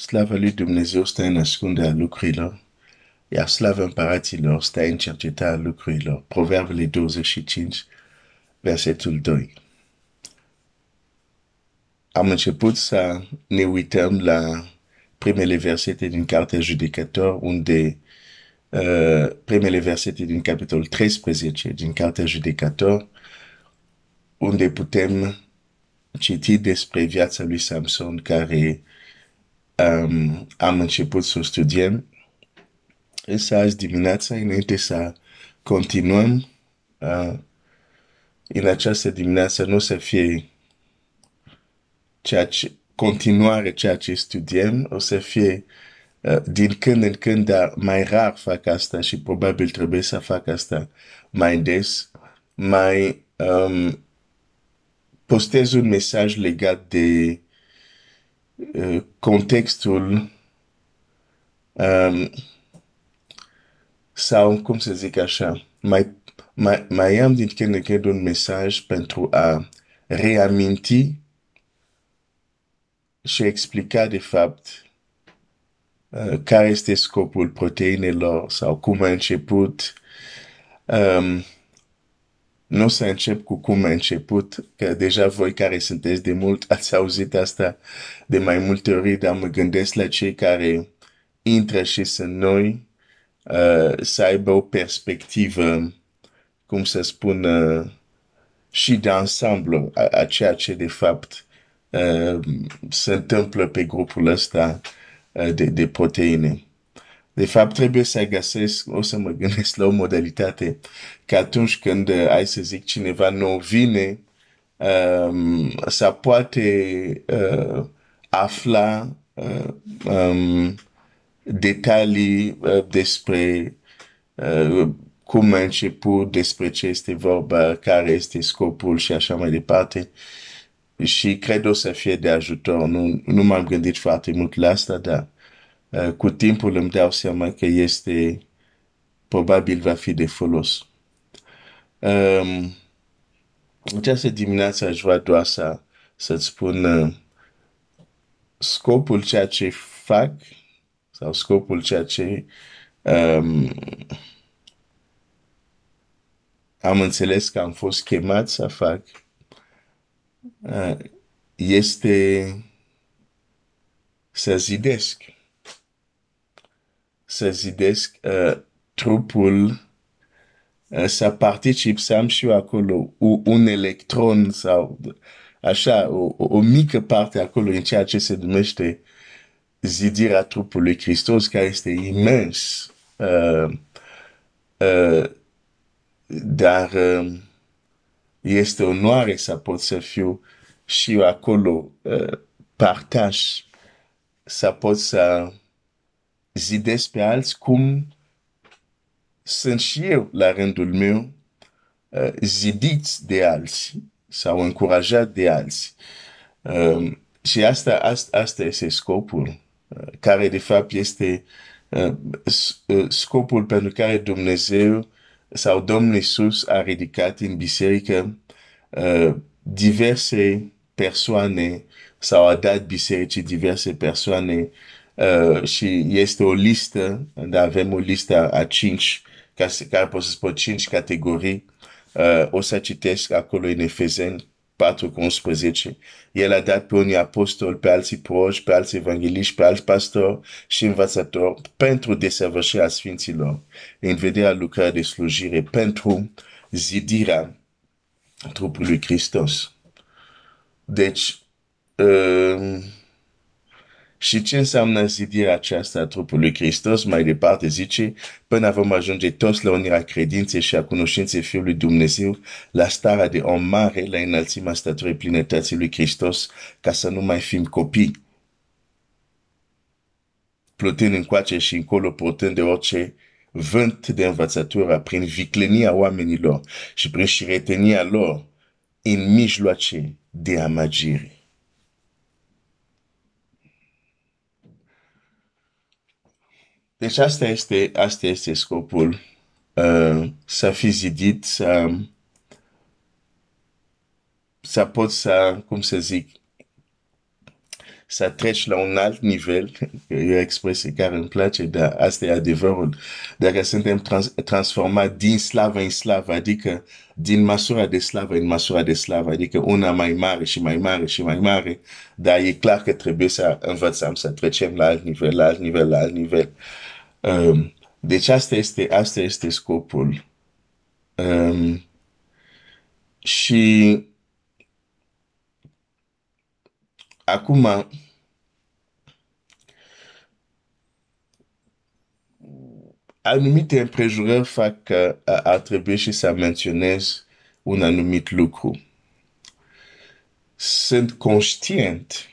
Slava lui Dumnezeu stă în ascunderea lucrurilor, iar slava împăraților stă în cercetarea lucrurilor. Proverbele 25, versetul 2. Am început să ne uităm la primele versete din Cartea Judecător, unde uh, primele versete din capitolul 13 din Cartea Judecător, unde putem citi despre viața lui Samson, care um, am început să o studiem. Însă azi dimineața, înainte să continuăm, uh, în această dimineață nu să fie ceea ce, continuare ceea ce studiem, o să fie uh, din când în când, dar mai rar fac asta și probabil trebuie să fac asta mai des, mai um, postez un mesaj legat de uh, contextul um, sau, cum să zic așa, mai, mai, mai am din când în când un mesaj pentru a reaminti și explica de fapt uh, care este scopul proteinelor sau cum a început. Um, nu o să încep cu cum a început, că deja voi care sunteți de mult ați auzit asta de mai multe ori, dar mă gândesc la cei care intră și sunt noi, uh, să aibă o perspectivă, cum să spun, uh, și de ansamblu a, a ceea ce de fapt uh, se întâmplă pe grupul ăsta uh, de, de proteine. De fapt, trebuie să găsesc, o să mă gândesc la o modalitate, că atunci când, uh, ai să zic, cineva nou vine, um, să poate uh, afla uh, um, detalii uh, despre uh, cum a început, despre ce este vorba, care este scopul și așa mai departe. Și cred o să fie de ajutor. Nu, nu m-am gândit foarte mult la asta, dar uh, cu timpul îmi dau seama că este, probabil va fi de folos. Um, această dimineață aș vrea doar să, să-ți spun uh, scopul ceea ce fac sau scopul ceea ce um, am înțeles că am fost chemat să fac uh, este să zidesc. Să zidesc uh, trupul, uh, să particip, să am și eu acolo un electron sau așa, o, o mică parte acolo în ceea ce se numește zidirea trupului Hristos, care este imens. Uh, uh, dar uh, este onoare să pot să fiu și eu acolo uh, partaj, să pot să zidesc pe alți cum sunt și eu la rândul meu uh, zidiți de alții sau încurajat de alții. Uh, și asta, asta, asta este scopul, uh, care de fapt este uh, uh scopul pentru care Dumnezeu sau Domnul Iisus a ridicat în biserică uh, diverse persoane sau a dat bisericii diverse persoane uh, și este o listă, dar avem o listă a cinci, care pot să spun cinci categorii. Uh, o să citesc acolo în Efezeni 4 cu 11. El a dat pe unii apostoli, pe alții proși, pe alții evangeliști, pe alți pastori și învățători pentru desăvârșirea Sfinților, în vederea lucrării de slujire, pentru zidirea trupului Hristos. Deci, uh, și ce înseamnă zidirea aceasta a trupului Hristos? Mai departe zice, până vom ajunge toți la unirea credinței și a cunoștinței Fiului Dumnezeu, la starea de om mare, la înălțimea staturii plinătății lui Hristos, ca să nu mai fim copii. Plutind încoace și încolo, purtând de orice vânt de învățătură, prin viclenia oamenilor și prin șiretenia lor, în mijloace de amagire. Deci asta este, asta este scopul. Uh, să fi zidit, să, să pot să, cum să zic, să treci la un alt nivel, e o expresie care îmi place, dar asta e adevărul. Dacă suntem trans- transformați din slavă în slavă, adică din măsura de slavă în măsura de slavă, adică una mai mare și mai mare și mai mare, dar e clar că trebuie să învățăm să trecem la alt nivel, la alt nivel, la alt nivel. Um, deci asta este, asta este scopul. Um, și acum anumite împrejurări fac că ar trebui și să menționez un anumit lucru. Sunt conștient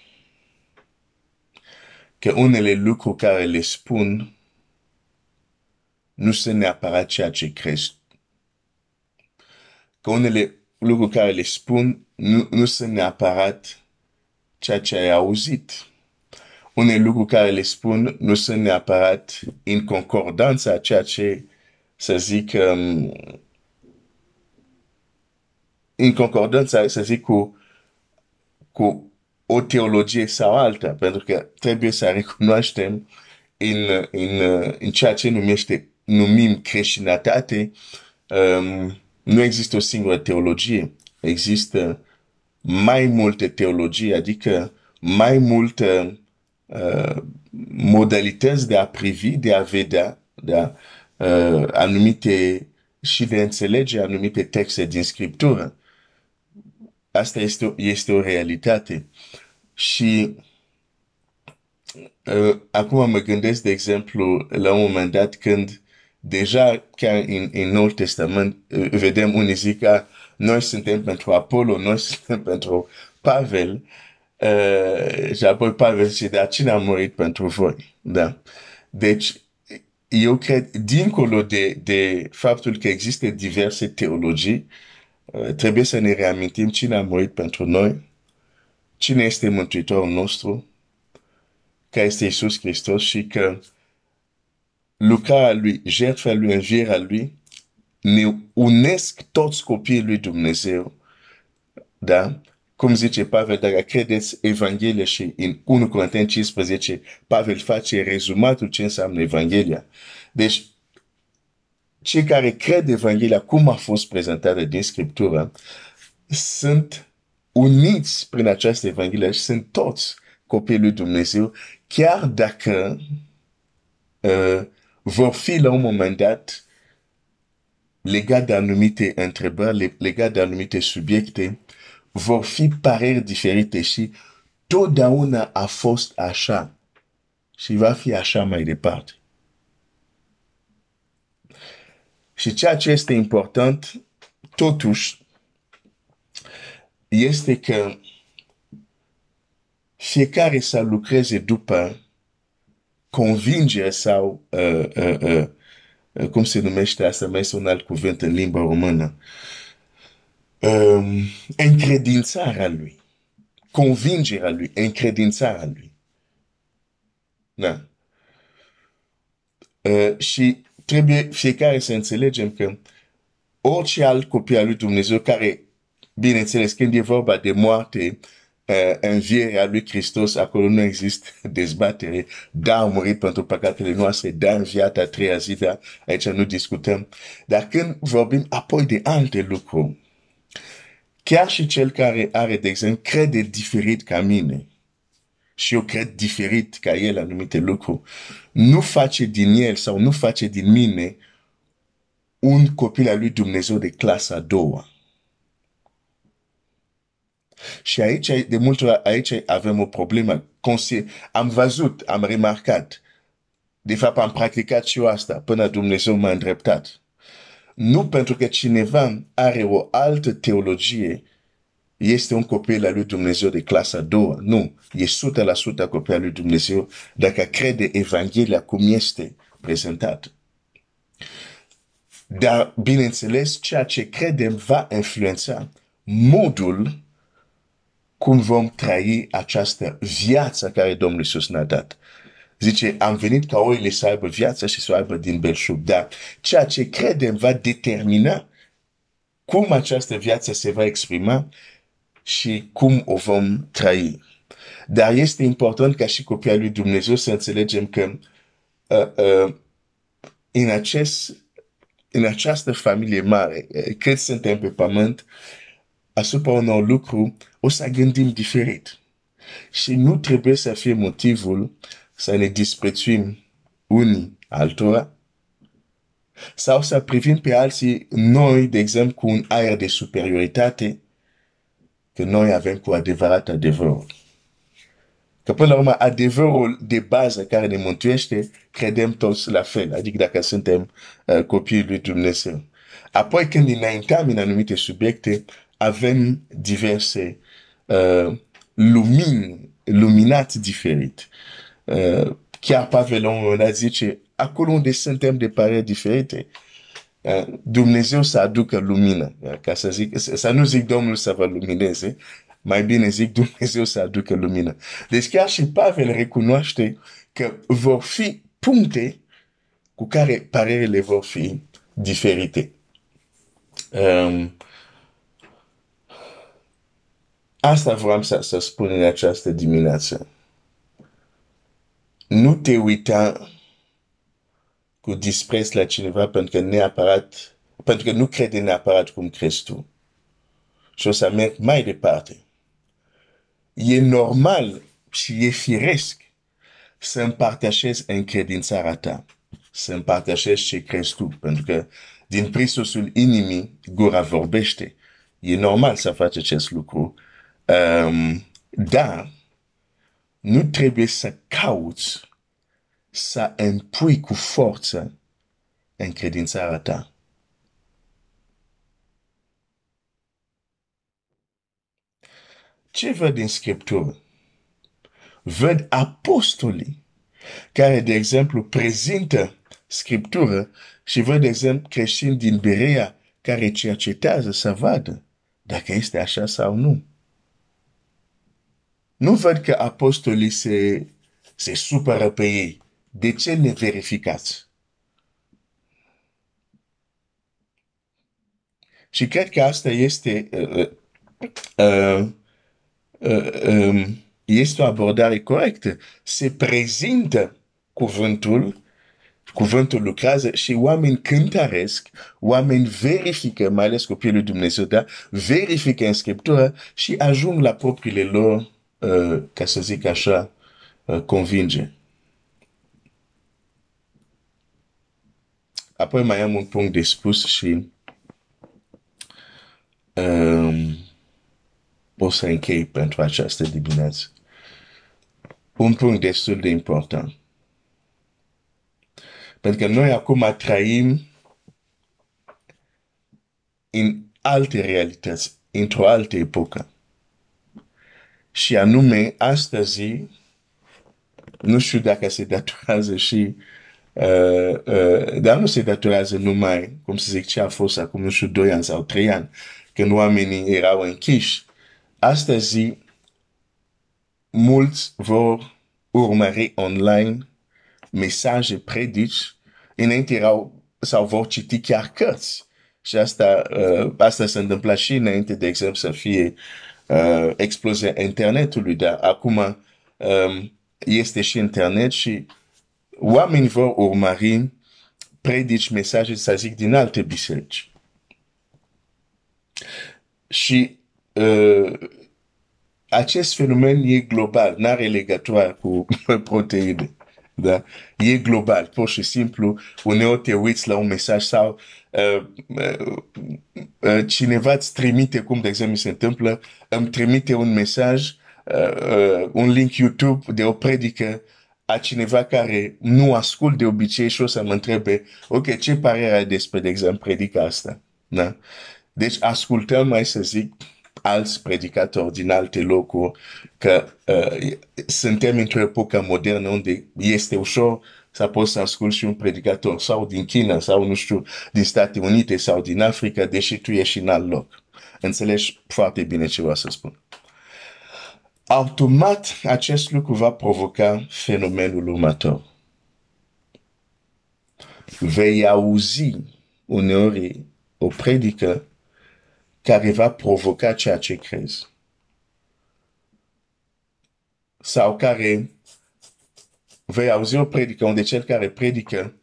că unele lucruri care le spun nu sunt neapărat ceea ce crezi. Că unele lucruri care le spun nu, nu sunt neapărat ceea ce ai auzit. Unele lucruri care le spun nu sunt neapărat în concordanță a ceea ce, să zic, um, în concordanță, să zic, cu, cu o teologie sau alta, pentru că trebuie să recunoaștem în, în, în ceea ce numește, numim creștinătate, um, nu există o singură teologie. Există mai multe teologii, adică mai multe uh, modalități de a privi, de a vedea, de a, uh, anumite și de a înțelege anumite texte din Scriptură. Asta este, o, este o realitate. Și uh, acum mă gândesc, de exemplu, la un moment dat când deja chiar în, în Noul Testament uh, vedem unii zic că noi suntem pentru Apollo, noi suntem pentru Pavel, uh, și apoi Pavel zice, dar cine a murit pentru voi? Da. Deci, eu cred, dincolo de, de faptul că există diverse teologii, uh, trebuie să ne reamintim cine a murit pentru noi, cine este Mântuitorul nostru, care este Iisus Hristos și că lucrarea lui, jertfa lui, învierea lui, ne unesc toți copiii lui Dumnezeu. Da? Cum zice Pavel, dacă credeți Evanghelia și în 1 Corinteni 15, Pavel face rezumatul ce înseamnă Evanghelia. Deci, cei care cred Evanghelia, cum a fost prezentată din Scriptură, sunt uniți prin această Evanghelie și sunt toți copiii lui Dumnezeu, chiar dacă uh, vor fi la un moment dat legat de anumite întrebări, legat de anumite subiecte, vor fi păreri diferite și totdeauna a fost așa și va fi așa mai departe. Și ceea ce este important, totuși, este că fiecare să lucreze după convingere sau uh, uh, uh, uh, cum se numește asta, mai este un alt cuvânt în limba română, um, încredințarea lui, convingerea lui, încredințarea lui. Da. Uh, și trebuie fiecare să înțelegem că orice alt copil al lui Dumnezeu care, bineînțeles, când e vorba de moarte, uh, învierea lui Hristos, acolo nu există dezbatere, da, a murit pentru păcatele noastre, da, înviat a treia zi, da, aici nu discutăm. Dar când vorbim apoi de alte lucruri, chiar și cel care are, de exemplu, crede diferit ca mine, și eu cred diferit ca el anumite lucruri, nu face din el sau nu face din mine un copil al lui Dumnezeu de clasa a doua. Și aici, de multe ori, aici avem o problemă. Am văzut, am remarcat. De fapt, am practicat și eu asta până Dumnezeu m-a îndreptat. Nu pentru că cineva are o altă teologie, este un copil al lui Dumnezeu de clasa a doua. Nu, e 100% copil al lui Dumnezeu dacă crede Evanghelia cum este prezentat. Dar, bineînțeles, ceea ce credem va influența modul cum vom trăi această viață care Domnul Iisus ne-a dat. Zice, am venit ca oile să aibă viață și să aibă din belșug. Dar ceea ce credem va determina cum această viață se va exprima și cum o vom trăi. Dar este important ca și copiii lui Dumnezeu să înțelegem că uh, uh, în, acest, în această familie mare, uh, cât suntem pe pământ, asupra unor lucruri, o să gândim diferit. Și nu trebuie să fie motivul să ne disprețuim unii altora, sau să privim pe alții noi, de exemplu, cu un aer de superioritate, că noi avem cu adevărat adevărul. Că până la urmă, adevărul de bază care ne mântuiește, credem toți la fel, adică dacă suntem uh, copiii lui Dumnezeu. Apoi când înaintăm în anumite subiecte, avem diverse uh, lumini, luminați diferit. Uh, chiar Pavelon a zice, acolo unde suntem de păreri diferite, uh, Dumnezeu să aducă lumină. Uh, ca să zic, să nu zic Domnul să vă lumineze, mai bine zic Dumnezeu să aducă lumină. Deci chiar și Pavel recunoaște că vor fi puncte cu care părerile vor fi diferite. Um, asta vreau să, să spun în această dimineață. Nu te uita cu dispreț la cineva pentru că neapărat, pentru că nu crede neapărat cum crezi tu. Și o să merg mai departe. E normal și e firesc să împărtășezi încredințarea ta, să împărtășezi ce crezi tu, pentru că din prisosul inimii gura vorbește. E normal să faci acest lucru, um, dar nu trebuie să cauți să împui cu forță încredințarea ta. Ce văd în Scriptură? Văd apostolii care, de exemplu, prezintă Scriptură și văd, de exemplu, creștini din Berea care cercetează să vadă dacă este așa sau nu. Nu văd că apostolii se, se supără pe ei. De ce ne verificați? Și cred că asta este uh, uh, uh, um, este o abordare corectă. Se prezintă cuvântul, cuvântul lucrează și oameni cântăresc, oameni verifică, mai ales copiii lui Dumnezeu, da? verifică în Scriptură și ajung la propriile lor, uh, ca să zic așa, uh, convinge. Apoi mai am un punct de spus și um, o să închei pentru această dimineață. Un punct destul de important. Pentru că noi acum trăim în alte realități, într-o altă epocă. Și anume, astăzi, nu știu dacă se datorează și uh, uh, dar nu se datorează numai, cum să zic, ce a fost acum, nu știu, doi ani sau trei ani, când oamenii erau închiși. Astăzi, mulți vor urmări online mesaje predici înainte erau sau vor citi chiar cărți. Și asta, uh, asta se întâmpla și înainte, de exemplu, să fie uh, explozia internetului, dar acum um, este și internet și oamenii vor urmări predici, mesaje, să zic, din alte biserici. Și uh, acest fenomen e global, nu are legătură cu proteine. Da? E global, pur și simplu, uneori te uiți la un mesaj sau uh, uh, uh, cineva îți trimite, cum de exemplu se întâmplă, îmi trimite un mesaj, uh, uh, un link YouTube de o predică a cineva care nu ascult de obicei și o să mă întrebe, ok, ce părere ai despre, de exemplu, predica asta? Da? Deci ascultăm, mai să zic, alți predicatori din alte locuri, că uh, suntem într-o epocă modernă unde este ușor să poți să asculti și un predicator sau din China sau, nu știu, din Statele Unite sau din Africa, deși tu ești în alt loc. Înțelegi foarte bine ce vreau să spun. Automat, acest lucru va provoca fenomenul următor. Vei auzi uneori o predică care va provoca ceea ce crezi. sau care vei auzi o predică unde cel care predică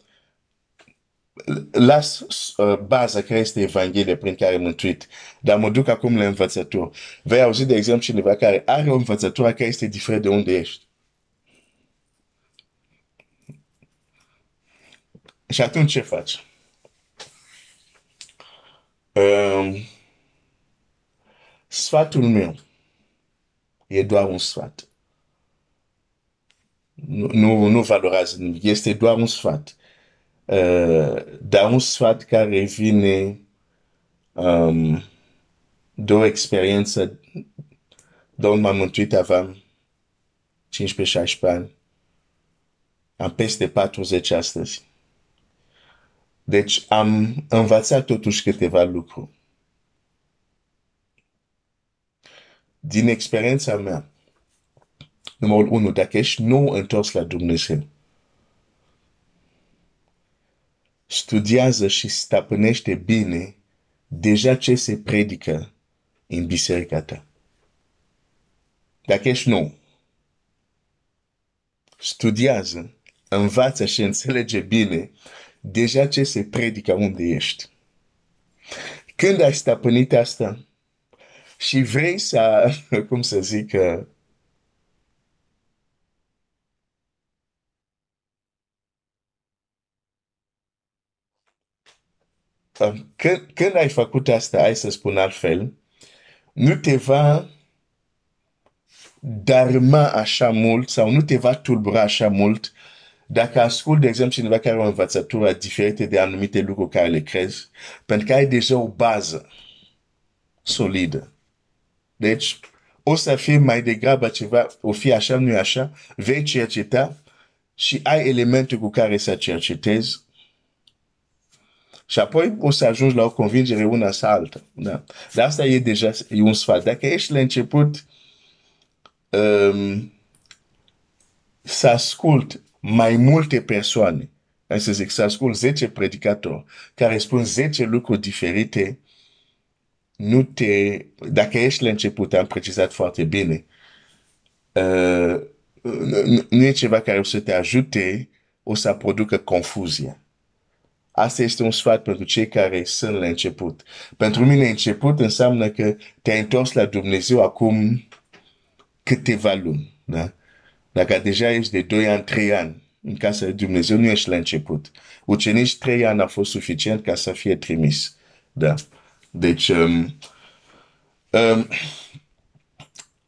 las uh, baza care este Evanghelia prin care mântuit, dar mă duc acum la învățătură. Vei auzi, de exemplu, cineva care are o învățătură care este diferit de unde ești. Și atunci ce faci? Um, sfatul meu e doar un sfat. Nu, nu, nu valorează nimic. Este doar un sfat. Uh, dar un sfat care vine um, de o experiență de un m-am mântuit aveam 15-16 ani. Am peste 40 astăzi. Deci am învățat totuși câteva lucruri. Din experiența mea, numărul unu, dacă ești nou întors la Dumnezeu, studiază și stăpânește bine deja ce se predică în biserica ta. Dacă ești nou, studiază, învață și înțelege bine deja ce se predică unde ești. Când ai stăpânit asta și vrei să, cum să zic, uh, când, când ai făcut asta, hai să spun altfel, nu te va darma așa mult sau nu te va tulbura așa mult dacă ascult, de exemplu, cineva care are o învățătură diferită de anumite lucruri care le crezi, pentru că ai deja o bază solidă. Deci, o să fie mai degrabă ceva, o fi așa, nu așa, vei cerceta și ai elemente cu care să cercetezi și apoi o să ajungi la o convingere una sau alta. Da? Dar asta e deja e un sfat. Dacă ești la început um, să ascult mai multe persoane, hai să zic, să ascult 10 predicatori care spun 10 lucruri diferite, nu te, dacă ești la început, am precizat foarte bine, uh, nu, nu e ceva care o să te ajute, o să producă confuzia. Asta este un sfat pentru cei care sunt la început. Pentru mine, început înseamnă că te-ai întors la Dumnezeu acum câteva luni. Da? Dacă deja ești de 2 ani, 3 ani în casa lui Dumnezeu, nu ești la început. Ucenici 3 ani a fost suficient ca să fie trimis. Da. Deci, um, um,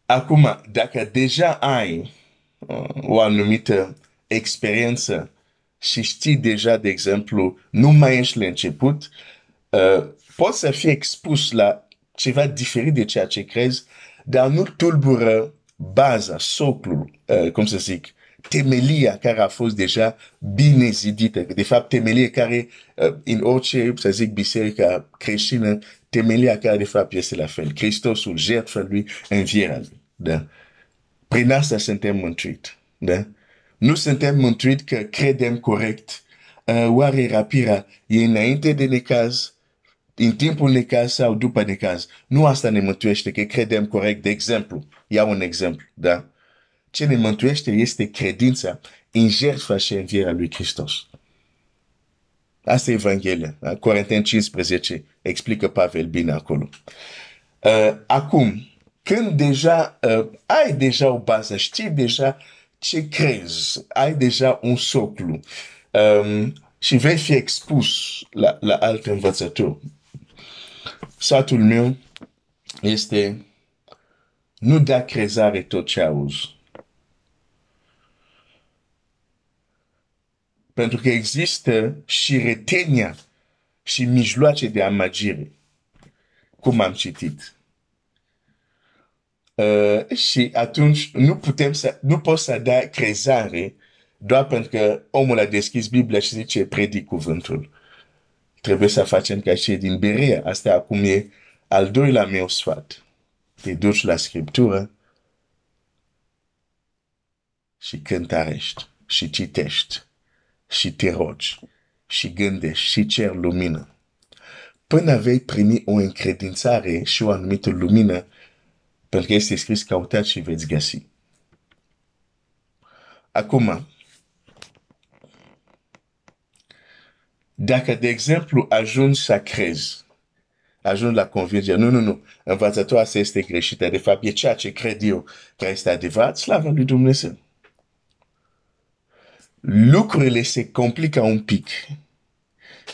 acum, dacă deja ai uh, o anumită experiență și știi deja, de exemplu, nu mai ești la început, uh, poți să fii expus la ceva diferit de ceea ce crezi, dar nu tulbură baza, soclul, uh, cum să zic, temelia care a fost deja bine zidită. De fapt, temelia care, uh, în orice, să zic, biserică creștină, temelia care de fapt este la fel. Hristosul, jertfa lui, învierea lui. Da? Prin asta suntem mântuit. Da? Nu suntem mântuit că credem corect. Uh, oare rapirea e înainte de necaz, în timpul necaz sau după necaz? Nu asta ne mântuiește, că credem corect. De exemplu, iau un exemplu, da? Ce ne mântuiește este credința în jertfa și învierea lui Hristos. Asta e Evanghelia. Corinteni 15 explică Pavel bine acolo. Uh, acum, când deja uh, ai deja o bază, știi deja ce crezi, ai deja un soclu um, și vei fi expus la, la alte învățături. Satul meu este nu da crezare tot ce auzi. Pentru că există și retenia și mijloace de amagire, cum am citit. Uh, și atunci nu putem să, nu poți să dai crezare doar pentru că omul a deschis Biblia și zice predic cuvântul. Trebuie să facem ca și din Berea. Asta acum e al doilea meu sfat. Te duci la Scriptură și cântărești și citești și te rogi și gândești și cer lumină. Până vei primi o încredințare și o anumită lumină, pentru că este scris căutați și veți găsi. Acum, dacă, de exemplu, ajungi să crezi, ajungi la convingere, nu, nu, nu, învățătura asta este greșită, de fapt e ceea ce cred eu că este adevărat, slavă lui Dumnezeu. Lucrurile se complică un pic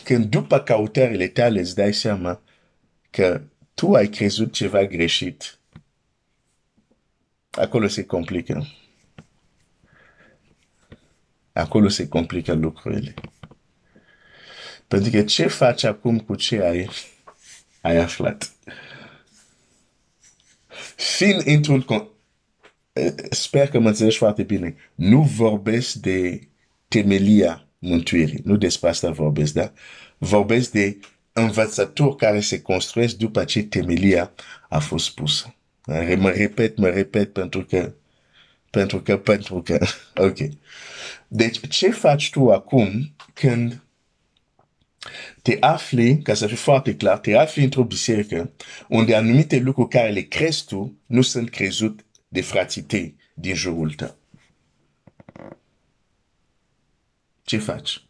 când după căutările tale îți dai seama că tu ai crezut ceva greșit. Acolo se complică. Acolo se complică lucrurile. Pentru că ce faci acum cu ce ai, ai aflat? Fiind într-un... Sper că mă înțelegi foarte bine. Nu vorbesc de temelia mântuirii. Nu despre asta vorbesc, da? Vorbesc de învățături care se construiesc după ce temelia a fost pusă. Mă repet, mă repet pentru că, pentru că, pentru că, ok. Deci, ce faci tu acum când te afli, ca să fie foarte clar, te afli într-o biserică unde anumite lucruri care le crezi tu nu sunt crezut de frații tăi din jurul tău. Ce faci?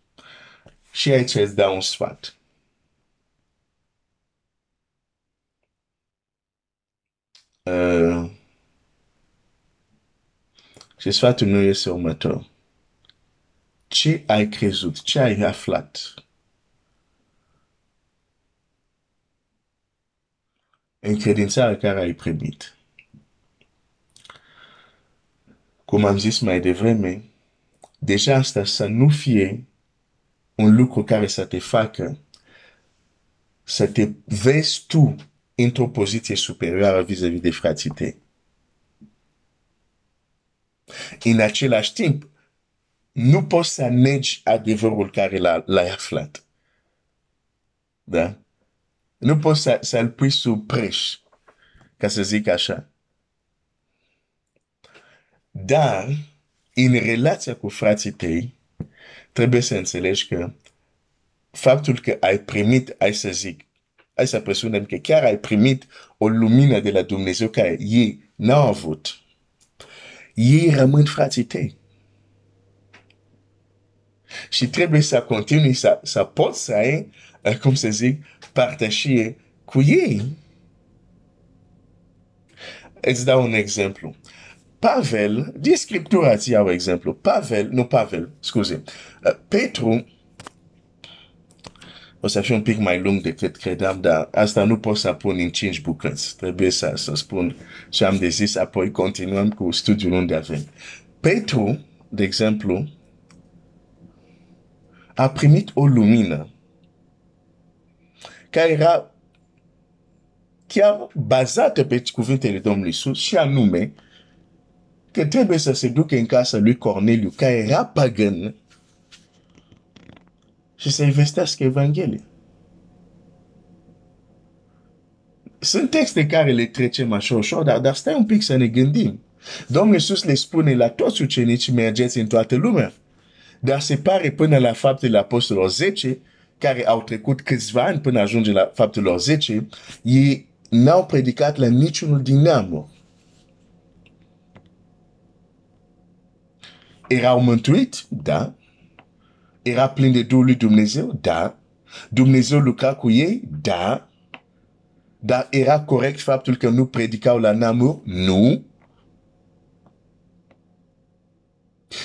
Și aici îți dau un sfat. Uh, și sfatul meu este următor. Ce ai crezut? Ce ai aflat? În credința care ai primit. Cum am zis mai devreme, deja asta să nu fie un lucru care să te facă să te vezi tu într-o poziție superioară vis-a-vis de frații tăi. În același timp, nu poți să negi adevărul care l-ai aflat. Da? Nu poți să, să-l pui sub preș, ca să zic așa. Dar, în relația cu frații tăi, trebuie să înțelegi că faptul că ai primit, ai să zic, hai să presunem că chiar ai primit o lumină de la Dumnezeu care ei n-au avut. Ei rămân frații tăi. Și trebuie să continui să, să poți să ai, cum să zic, partașie cu ei. Îți dau un exemplu. Pavel, din Scriptura ți iau exemplu. Pavel, nu Pavel, scuze. Petru o să fie un pic mai lung decât credeam, dar asta nu pot să pun în cinci bucăți. Trebuie să, să spun ce am de zis, apoi continuăm cu studiul unde avem. Petru, de exemplu, a primit o lumină care era chiar bazată pe cuvintele Domnului Iisus și anume că trebuie să se ducă în casa lui Corneliu, care era pagan, și să investească Evanghelia. Sunt texte care le trecem așa ușor, dar, dar stai un pic să ne gândim. Domnul Iisus le spune la toți ucenici, mergeți în toată lumea. Dar se pare până la faptele apostolilor 10, care au trecut câțiva ani până ajunge la faptelor 10, ei n-au predicat la niciunul din neamuri. Erau mântuit? Da. Era plin de Duhul lui Dumnezeu? Da. Dumnezeu lucra cu ei? Da. Dar era corect faptul că nu predicau la Namur? Nu.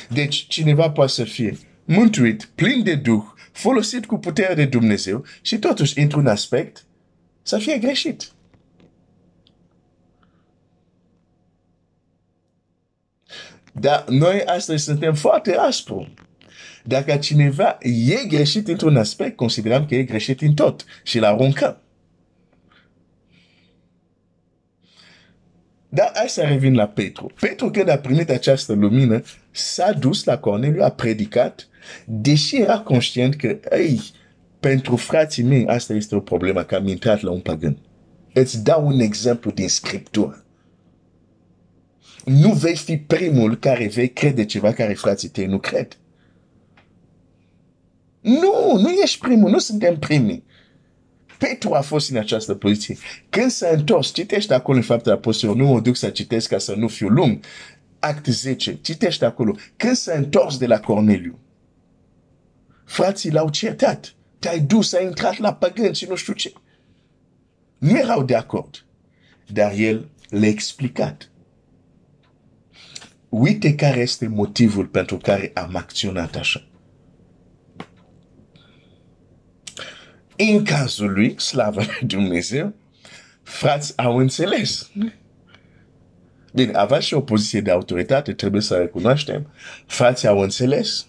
Deci cineva poate să fie mântuit, plin de Duh, folosit cu puterea de Dumnezeu și totuși într-un aspect să fie greșit. Dar noi astăzi suntem foarte aspru. Dacă cineva e greșit într-un aspect, considerăm că e greșit în tot și la aruncăm. Dar hai să revin la Petru. Petru, când a primit această lumină, s-a dus la Corneliu, a predicat, deși era conștient că, ei, pentru frații mei, asta este o problemă, că am intrat la un pagan. Îți dau un exemplu din Scriptură. Nu vei fi primul care vei crede ceva care frații tăi nu cred. Nu, nu ești primul, nu suntem primii. Petru a fost în această poziție. Când s-a întors, citește acolo în faptele apostolilor, nu mă duc să citesc ca să nu fiu lung. act 10, citește acolo, când s-a întors de la Corneliu, frații l-au certat. Te-ai dus, ai intrat la păgân și nu știu ce. Nu erau de acord. Dar el le-a explicat. Uite care este motivul pentru care am acționat așa. În cazul lui, slavă lui Dumnezeu, frați au înțeles. Bine, avea și o poziție de autoritate, trebuie să recunoaștem. Frații au înțeles.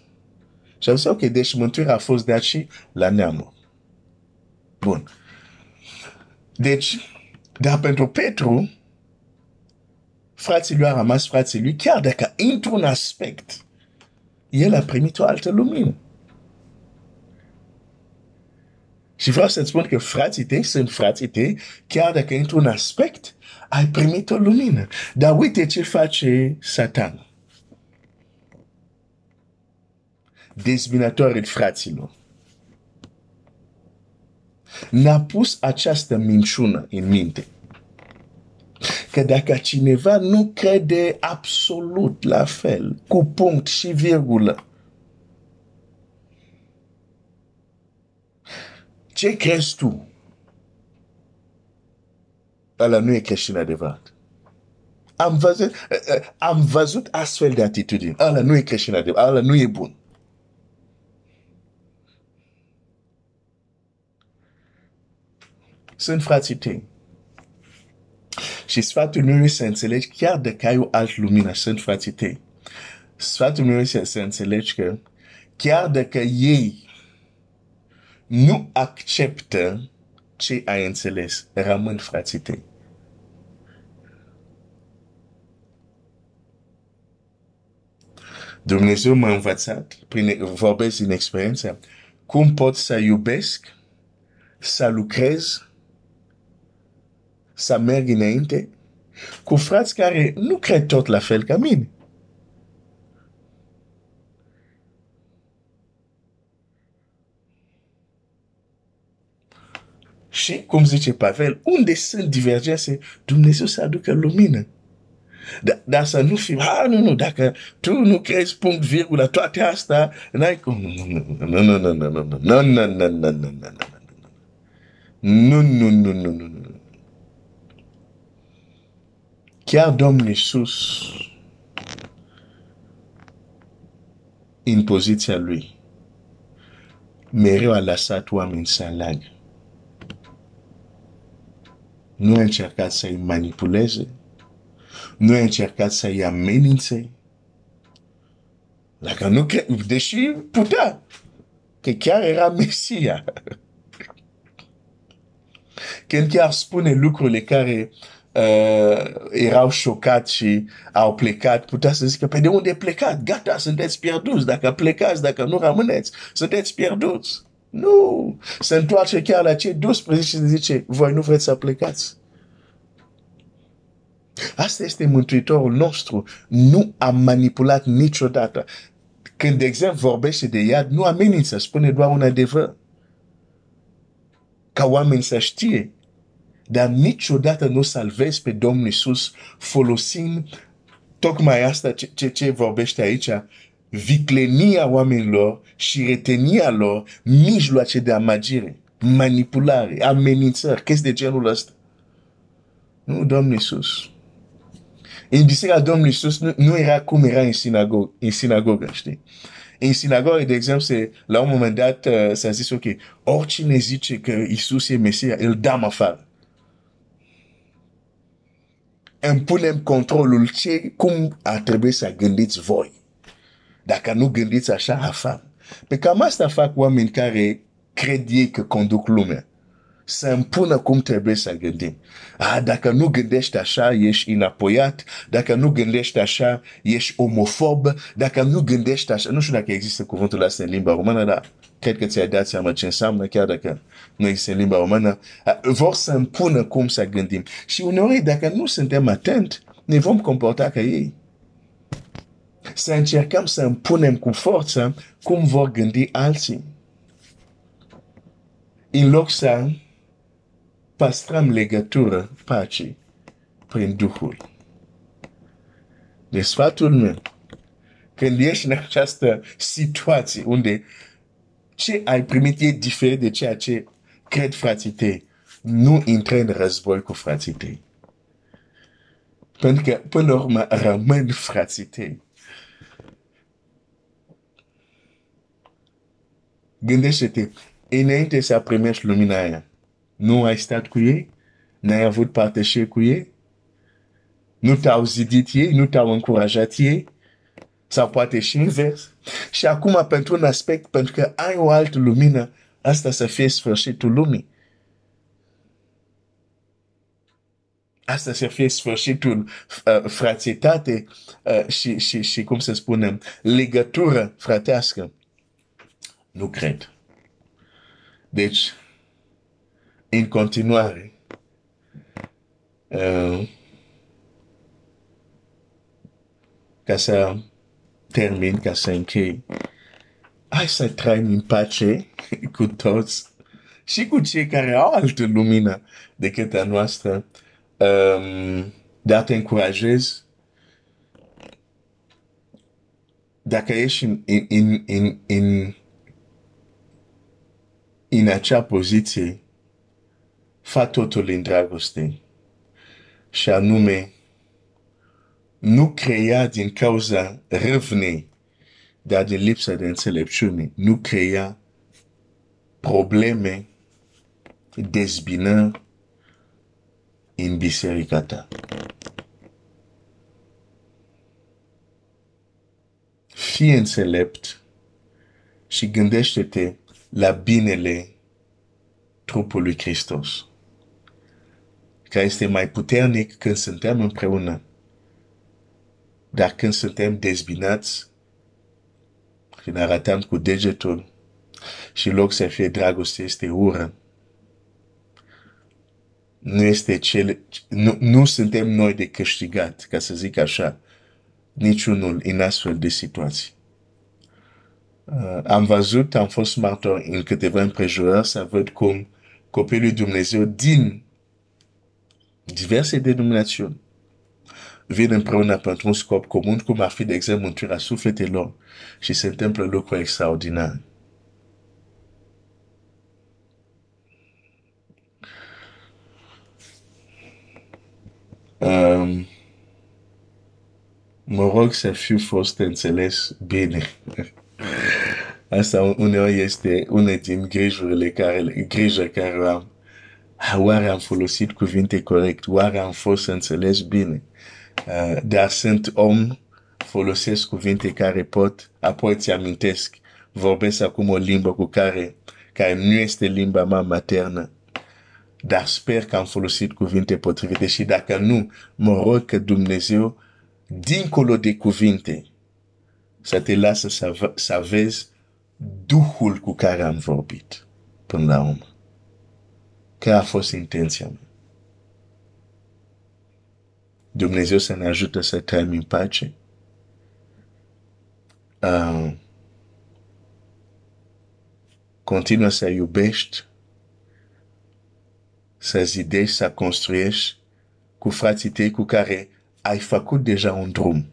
Și am zis, ok, deci mântuirea a fost de aici la neamă. Bun. Deci, dar pentru Petru, frații lui a rămas frații lui, chiar dacă într-un aspect, el a primit o altă lumină. Și vreau să-ți spun că frații tăi sunt frații tăi, chiar dacă într-un aspect ai primit o lumină. Dar uite ce face satan. Dezbinătorul fraților. Ne-a pus această minciună în minte. Că dacă cineva nu crede absolut la fel, cu punct și virgulă, ce crezi tu? Ăla nu e creștin adevărat. Am văzut, am văzut astfel de atitudini. Ăla nu e creștin adevărat. Ăla nu e bun. Sunt frații tăi. Și sfatul meu este să înțelegi chiar dacă ai o altă lumină, sunt frații tăi. Sfatul meu este să înțelegi că chiar dacă ei nu acceptă ce ai înțeles, rămân frații tăi. Dumnezeu m-a învățat, prin, vorbesc din experiență, cum pot să iubesc, să lucrez, să merg înainte, cu frați care nu cred tot la fel ca mine. Și, cum zice Pavel, unde sunt divergențe, Dumnezeu să aducă lumină. Dar, dar să nu fim, ah, nu, nu, dacă tu nu crezi punct, virgulă, toate astea, n-ai cum. Nu, nu, nu, nu, nu, nu, nu, nu, nu, nu, nu, nu, nu, nu, nu, nu, nu, nu, nu. Chiar Domnul Iisus, în poziția Lui, mereu a lăsat oameni să aleagă. Nu a încercat să-i manipuleze, nu a încercat să-i amenințe. Dacă nu, deși putea, că chiar era Mesia. Când chiar spune lucrurile care uh, erau șocați și au plecat, putea să zică, pe păi de unde plecat? Gata, sunteți pierduți. Dacă plecați, dacă nu rămâneți, sunteți pierduți. Nu! Se întoarce chiar la cei 12 și zice, voi nu vreți să plecați. Asta este Mântuitorul nostru. Nu a manipulat niciodată. Când, de exemplu, vorbește de iad, nu amenință, spune doar un adevăr. Ca oameni să știe. Dar niciodată nu salvezi pe Domnul Iisus folosind tocmai asta ce, ce, ce vorbește aici, viclenia oamenilor și retenia lor mijloace de amagire, manipulare, amenințări, chestii de genul ăsta. Nu, Domnul Iisus. În biserica Domnului Iisus nu, nu era cum era în, sinagog, în sinagogă, știi? În sinagogă, de exemplu, se, la un moment dat uh, s-a zis, ok, oricine zice că Iisus e Mesia, îl dăm afară. Îmi punem controlul ce, cum ar trebui să gândiți voi. Dacă nu gândiți așa, afară. Pe cam asta fac oameni care cred ei că conduc lumea să împună cum trebuie să gândim. Ah, dacă nu gândești așa, ești înapoiat, dacă nu gândești așa, ești omofob, dacă nu gândești așa, nu știu dacă există cuvântul ăsta în limba română, dar cred că ți-ai dat seama ce înseamnă, chiar dacă nu există în limba română, ah, vor să împună cum să gândim. Și uneori, dacă nu suntem atent, ne vom comporta ca ei. Să încercăm să împunem cu forță cum vor gândi alții. În loc să păstrăm legătură pacii prin Duhul. de sfatul meu, când ești în această situație unde ce ai primit e diferit de ceea ce cred frații tăi, nu intre în război cu frații tăi. Pentru că, până la urmă, rămân frații tăi. Gândește-te, înainte să primești lumina aia, nu ai stat cu ei? N-ai avut parte cu ei? Nu te-au zidit ei? Nu te-au încurajat ei? Sau poate și invers? Și acum, pentru un aspect, pentru că ai o altă lumină, asta să fie sfârșitul lumii. Asta să fie sfârșitul uh, frațietate uh, și, și, și, cum să spunem, legătură fratească. Nu cred. Deci, în continuare, uh, ca să termin, ca să închei, hai să trăim în pace cu toți și cu cei care au altă lumină decât a noastră, um, dar te încurajez dacă ești în, în, în, în, în, în acea poziție, fa totul în dragoste. Și anume, nu crea din cauza râvnei, dar din lipsa de înțelepciune, nu crea probleme, dezbinări în biserica ta. Fii înțelept și gândește-te la binele trupului Hristos, care este mai puternic când suntem împreună dar când suntem dezbinați, când arătăm cu degetul și loc să fie dragoste, este ură. Nu este cele, nu, nu suntem noi de câștigat, ca să zic așa, niciunul în astfel de situații. Uh, am văzut, am fost martor în câteva împrejurări să văd cum copilul Dumnezeu din diverse denominațiuni vin împreună pentru un scop comun, cum ar fi, de exemplu, mântuirea sufletelor și se întâmplă lucruri extraordinare. Um, mă rog să fiu fost înțeles bine. Asta uneori este una din grijurile care, grijă care am. Oare am folosit cuvinte corect? Oare am fost înțeles bine? Uh, dar sunt om, folosesc cuvinte care pot, apoi ți amintesc, vorbesc acum o limbă cu care, care nu este limba mea maternă, dar sper că am folosit cuvinte potrivite și dacă nu, mă rog că Dumnezeu, dincolo de cuvinte, să te lasă să, să vezi Duhul cu care am vorbit până la urmă. Care a fost intenția mea. Dumnezeu să ne ajute să trăim în pace. Uh, continuă să iubești, să zidești, să construiești cu frații tăi cu care ai făcut deja un drum.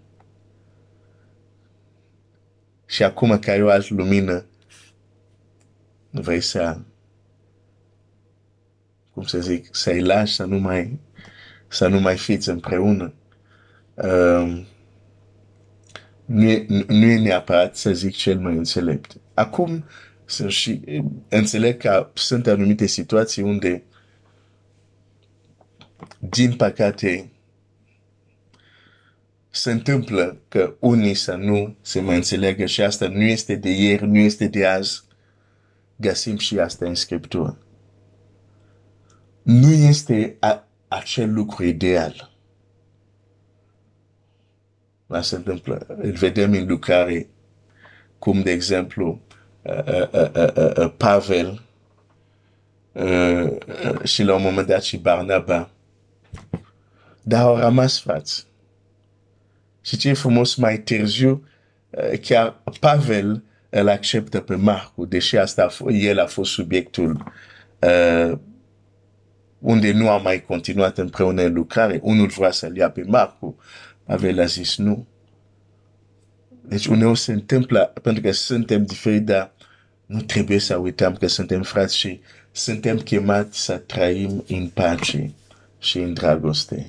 Și acum că ai o altă lumină, vrei să, cum să zic, să-i lași, să nu mai să nu mai fiți împreună. Um, nu, e, nu e neapărat să zic cel mai înțelept. Acum, să și înțeleg că sunt anumite situații unde, din păcate, se întâmplă că unii să nu se mai înțeleagă și asta nu este de ieri, nu este de azi. Găsim și asta în Scriptură. Nu este a, acel lucru ideal. La se întâmplă, îl vedem în lucrare, cum de exemplu uh, uh, uh, Pavel și la un moment dat și Barnaba, dar au rămas frați. Și ce e frumos mai târziu, chiar Pavel îl acceptă pe Marcu, deși asta el a fost subiectul uh, unde nu am mai continuat împreună în lucrare. Unul vrea să-l ia pe Marcu, Avel a zis nu. Deci uneori se întâmplă, pentru că suntem diferiți, dar nu trebuie să uităm că suntem frați și suntem chemați să trăim în pace și în dragoste.